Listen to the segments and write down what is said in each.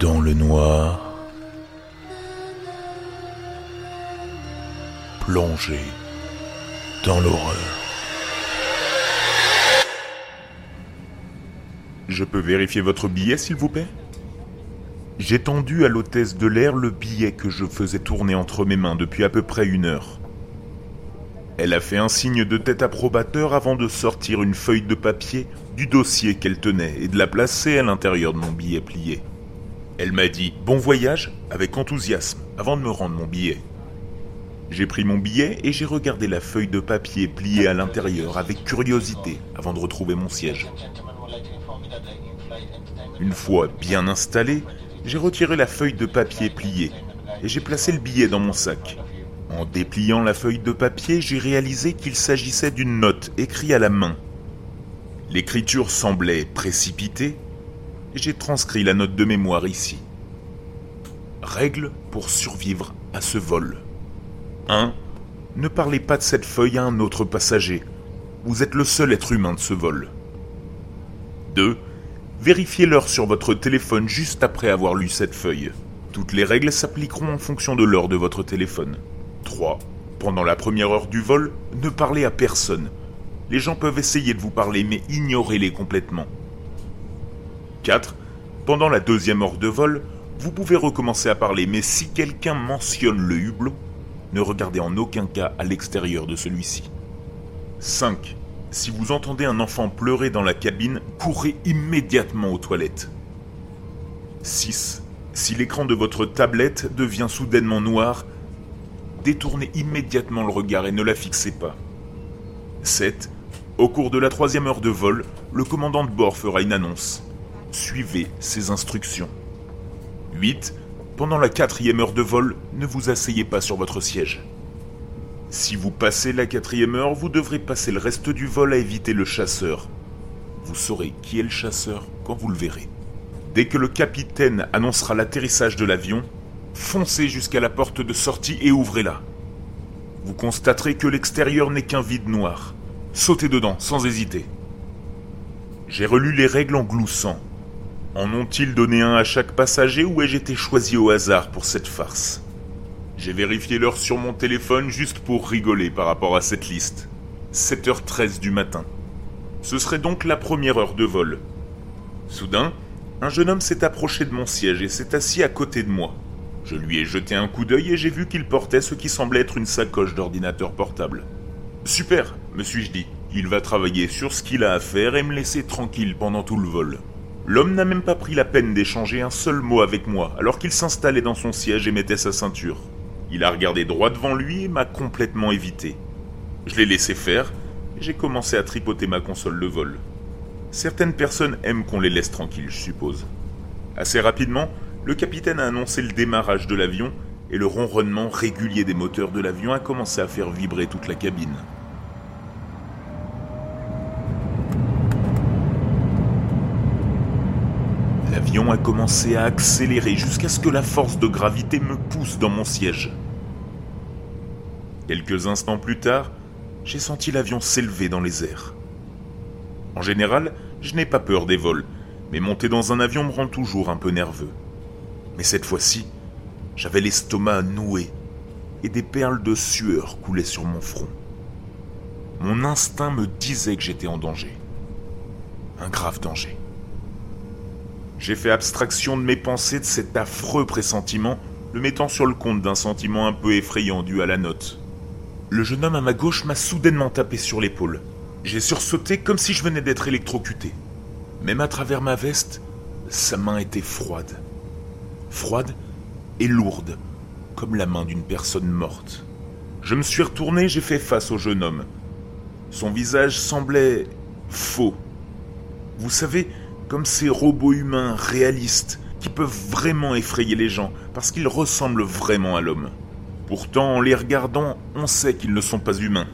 dans le noir, plongé dans l'horreur. Je peux vérifier votre billet, s'il vous plaît? J'ai tendu à l'hôtesse de l'air le billet que je faisais tourner entre mes mains depuis à peu près une heure. Elle a fait un signe de tête approbateur avant de sortir une feuille de papier du dossier qu'elle tenait et de la placer à l'intérieur de mon billet plié. Elle m'a dit bon voyage avec enthousiasme avant de me rendre mon billet. J'ai pris mon billet et j'ai regardé la feuille de papier pliée à l'intérieur avec curiosité avant de retrouver mon siège. Une fois bien installé, j'ai retiré la feuille de papier pliée et j'ai placé le billet dans mon sac. En dépliant la feuille de papier, j'ai réalisé qu'il s'agissait d'une note écrite à la main. L'écriture semblait précipitée j'ai transcrit la note de mémoire ici. Règle pour survivre à ce vol. 1. Ne parlez pas de cette feuille à un autre passager. Vous êtes le seul être humain de ce vol. 2. Vérifiez l'heure sur votre téléphone juste après avoir lu cette feuille. Toutes les règles s'appliqueront en fonction de l'heure de votre téléphone. 3. Pendant la première heure du vol, ne parlez à personne. Les gens peuvent essayer de vous parler, mais ignorez-les complètement. 4. Pendant la deuxième heure de vol, vous pouvez recommencer à parler, mais si quelqu'un mentionne le hublot, ne regardez en aucun cas à l'extérieur de celui-ci. 5. Si vous entendez un enfant pleurer dans la cabine, courez immédiatement aux toilettes. 6. Si l'écran de votre tablette devient soudainement noir, détournez immédiatement le regard et ne la fixez pas. 7. Au cours de la troisième heure de vol, le commandant de bord fera une annonce. Suivez ses instructions. 8. Pendant la quatrième heure de vol, ne vous asseyez pas sur votre siège. Si vous passez la quatrième heure, vous devrez passer le reste du vol à éviter le chasseur. Vous saurez qui est le chasseur quand vous le verrez. Dès que le capitaine annoncera l'atterrissage de l'avion, foncez jusqu'à la porte de sortie et ouvrez-la. Vous constaterez que l'extérieur n'est qu'un vide noir. Sautez dedans sans hésiter. J'ai relu les règles en gloussant. En ont-ils donné un à chaque passager ou ai-je été choisi au hasard pour cette farce? J'ai vérifié l'heure sur mon téléphone juste pour rigoler par rapport à cette liste. 7h13 du matin. Ce serait donc la première heure de vol. Soudain, un jeune homme s'est approché de mon siège et s'est assis à côté de moi. Je lui ai jeté un coup d'œil et j'ai vu qu'il portait ce qui semblait être une sacoche d'ordinateur portable. Super, me suis-je dit. Il va travailler sur ce qu'il a à faire et me laisser tranquille pendant tout le vol. L'homme n'a même pas pris la peine d'échanger un seul mot avec moi alors qu'il s'installait dans son siège et mettait sa ceinture. Il a regardé droit devant lui et m'a complètement évité. Je l'ai laissé faire et j'ai commencé à tripoter ma console de vol. Certaines personnes aiment qu'on les laisse tranquilles, je suppose. Assez rapidement, le capitaine a annoncé le démarrage de l'avion et le ronronnement régulier des moteurs de l'avion a commencé à faire vibrer toute la cabine. L'avion a commencé à accélérer jusqu'à ce que la force de gravité me pousse dans mon siège. Quelques instants plus tard, j'ai senti l'avion s'élever dans les airs. En général, je n'ai pas peur des vols, mais monter dans un avion me rend toujours un peu nerveux. Mais cette fois-ci, j'avais l'estomac noué et des perles de sueur coulaient sur mon front. Mon instinct me disait que j'étais en danger. Un grave danger. J'ai fait abstraction de mes pensées de cet affreux pressentiment, le mettant sur le compte d'un sentiment un peu effrayant dû à la note. Le jeune homme à ma gauche m'a soudainement tapé sur l'épaule. J'ai sursauté comme si je venais d'être électrocuté. Même à travers ma veste, sa main était froide. Froide et lourde, comme la main d'une personne morte. Je me suis retourné, j'ai fait face au jeune homme. Son visage semblait faux. Vous savez, comme ces robots humains réalistes qui peuvent vraiment effrayer les gens parce qu'ils ressemblent vraiment à l'homme. Pourtant, en les regardant, on sait qu'ils ne sont pas humains.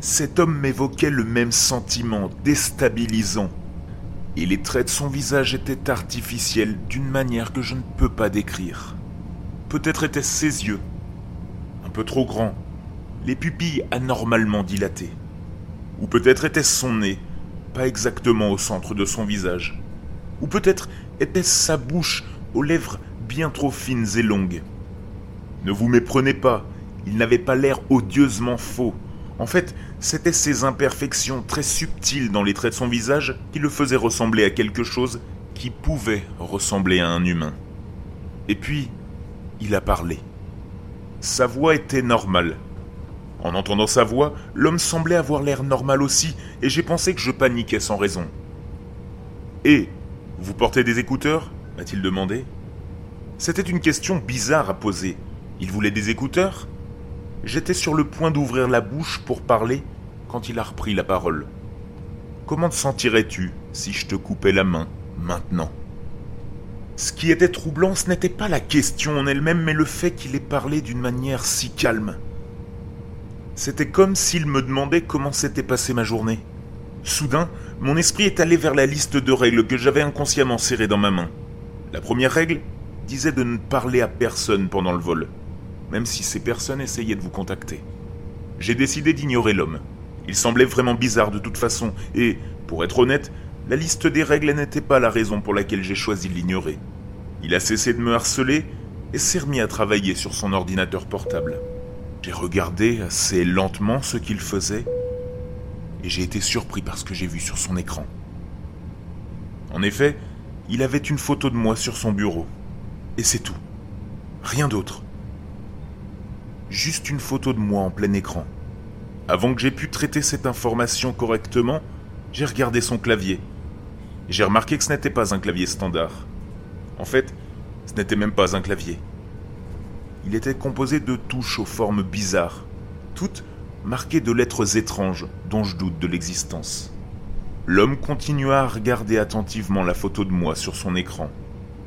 Cet homme m'évoquait le même sentiment déstabilisant. Et les traits de son visage étaient artificiels d'une manière que je ne peux pas décrire. Peut-être étaient-ce ses yeux, un peu trop grands, les pupilles anormalement dilatées. Ou peut-être était-ce son nez, pas exactement au centre de son visage. Ou peut-être était-ce sa bouche aux lèvres bien trop fines et longues. Ne vous méprenez pas, il n'avait pas l'air odieusement faux. En fait, c'étaient ces imperfections très subtiles dans les traits de son visage qui le faisaient ressembler à quelque chose qui pouvait ressembler à un humain. Et puis, il a parlé. Sa voix était normale. En entendant sa voix, l'homme semblait avoir l'air normal aussi, et j'ai pensé que je paniquais sans raison. Et vous portez des écouteurs? m'a-t-il demandé. C'était une question bizarre à poser. Il voulait des écouteurs? J'étais sur le point d'ouvrir la bouche pour parler quand il a repris la parole. Comment te sentirais-tu si je te coupais la main maintenant? Ce qui était troublant, ce n'était pas la question en elle-même, mais le fait qu'il ait parlé d'une manière si calme. C'était comme s'il me demandait comment s'était passée ma journée. Soudain, mon esprit est allé vers la liste de règles que j'avais inconsciemment serrées dans ma main. La première règle disait de ne parler à personne pendant le vol, même si ces personnes essayaient de vous contacter. J'ai décidé d'ignorer l'homme. Il semblait vraiment bizarre de toute façon, et, pour être honnête, la liste des règles n'était pas la raison pour laquelle j'ai choisi de l'ignorer. Il a cessé de me harceler et s'est remis à travailler sur son ordinateur portable. J'ai regardé assez lentement ce qu'il faisait et j'ai été surpris par ce que j'ai vu sur son écran. En effet, il avait une photo de moi sur son bureau. Et c'est tout. Rien d'autre. Juste une photo de moi en plein écran. Avant que j'ai pu traiter cette information correctement, j'ai regardé son clavier. J'ai remarqué que ce n'était pas un clavier standard. En fait, ce n'était même pas un clavier. Il était composé de touches aux formes bizarres, toutes marqué de lettres étranges dont je doute de l'existence. L'homme continua à regarder attentivement la photo de moi sur son écran.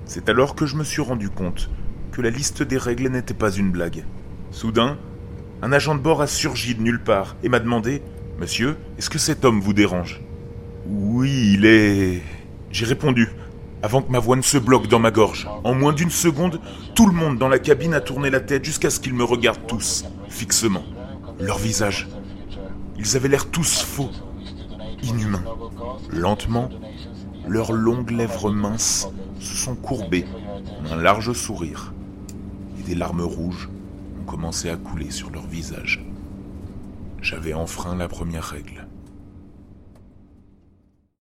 C'est alors que je me suis rendu compte que la liste des règles n'était pas une blague. Soudain, un agent de bord a surgi de nulle part et m'a demandé Monsieur, est-ce que cet homme vous dérange Oui, il est. J'ai répondu, avant que ma voix ne se bloque dans ma gorge. En moins d'une seconde, tout le monde dans la cabine a tourné la tête jusqu'à ce qu'ils me regardent tous, fixement leur visage. Ils avaient l'air tous faux, inhumains. Lentement, leurs longues lèvres minces se sont courbées en un large sourire, et des larmes rouges ont commencé à couler sur leur visage. J'avais enfreint la première règle.